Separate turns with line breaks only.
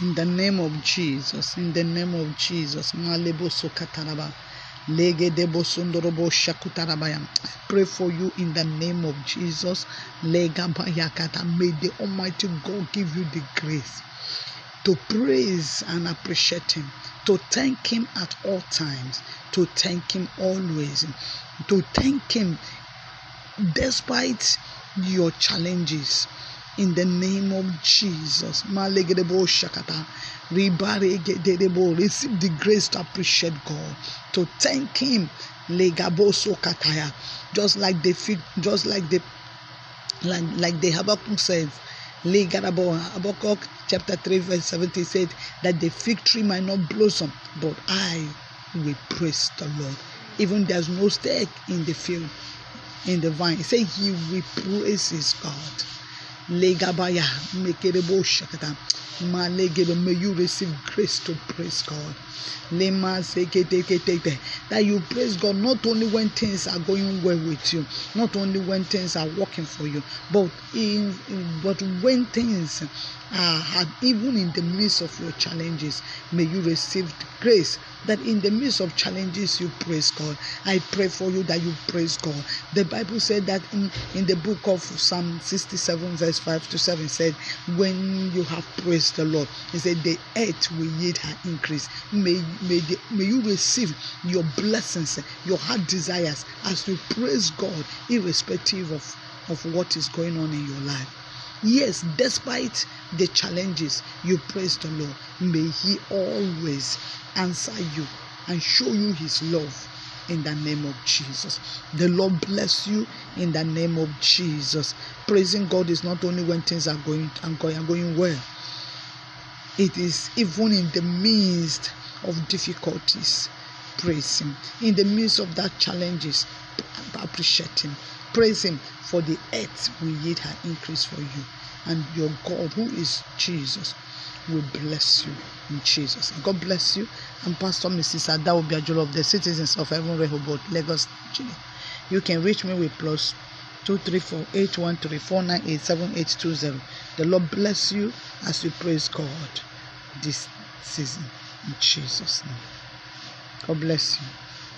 In the name of Jesus, in the name of Jesus, Malebo Sokataraba. Legedebo Sundorobo Shakutarabaya. I pray for you in the name of Jesus. May the Almighty God give you the grace to praise and appreciate Him, to thank Him at all times, to thank Him always, to thank Him despite your challenges. In the name of Jesus, Malegedebo Shakata, Ribaregedebo, receive the grace to appreciate God, to thank Him. Legaboso Kataya, just like the just like the like, like the Habakkuk says, Habakkuk chapter 3, verse 70 said that the fig tree might not blossom, but I will praise the Lord. Even there's no stake in the field, in the vine. Say he will praise his God. Legabaya, Mekerebo Shakata. May you receive grace to praise God. That you praise God not only when things are going well with you, not only when things are working for you, but in but when things are even in the midst of your challenges, may you receive grace that in the midst of challenges you praise God. I pray for you that you praise God. The Bible said that in, in the book of Psalm 67, verse 5 to 7 said, When you have praised the Lord, he said, The earth will yield her increase. May, may, the, may you receive your blessings, your heart desires as you praise God, irrespective of, of what is going on in your life. Yes, despite the challenges, you praise the Lord. May He always answer you and show you His love in the name of Jesus. The Lord bless you in the name of Jesus. Praising God is not only when things are going and going, going well. It is even in the midst of difficulties. Praise Him. In the midst of that challenges, appreciate Him. Praise Him for the earth will yield her increase for you. And your God, who is Jesus, will bless you in Jesus. God bless you. And Pastor Mrs. Ada Obiajolo of the citizens of Heaven Rehoboth, Lagos, Nigeria. You can reach me with plus 234-813-498-7820. The Lord bless you as you praise God this season in Jesus' name. God bless you.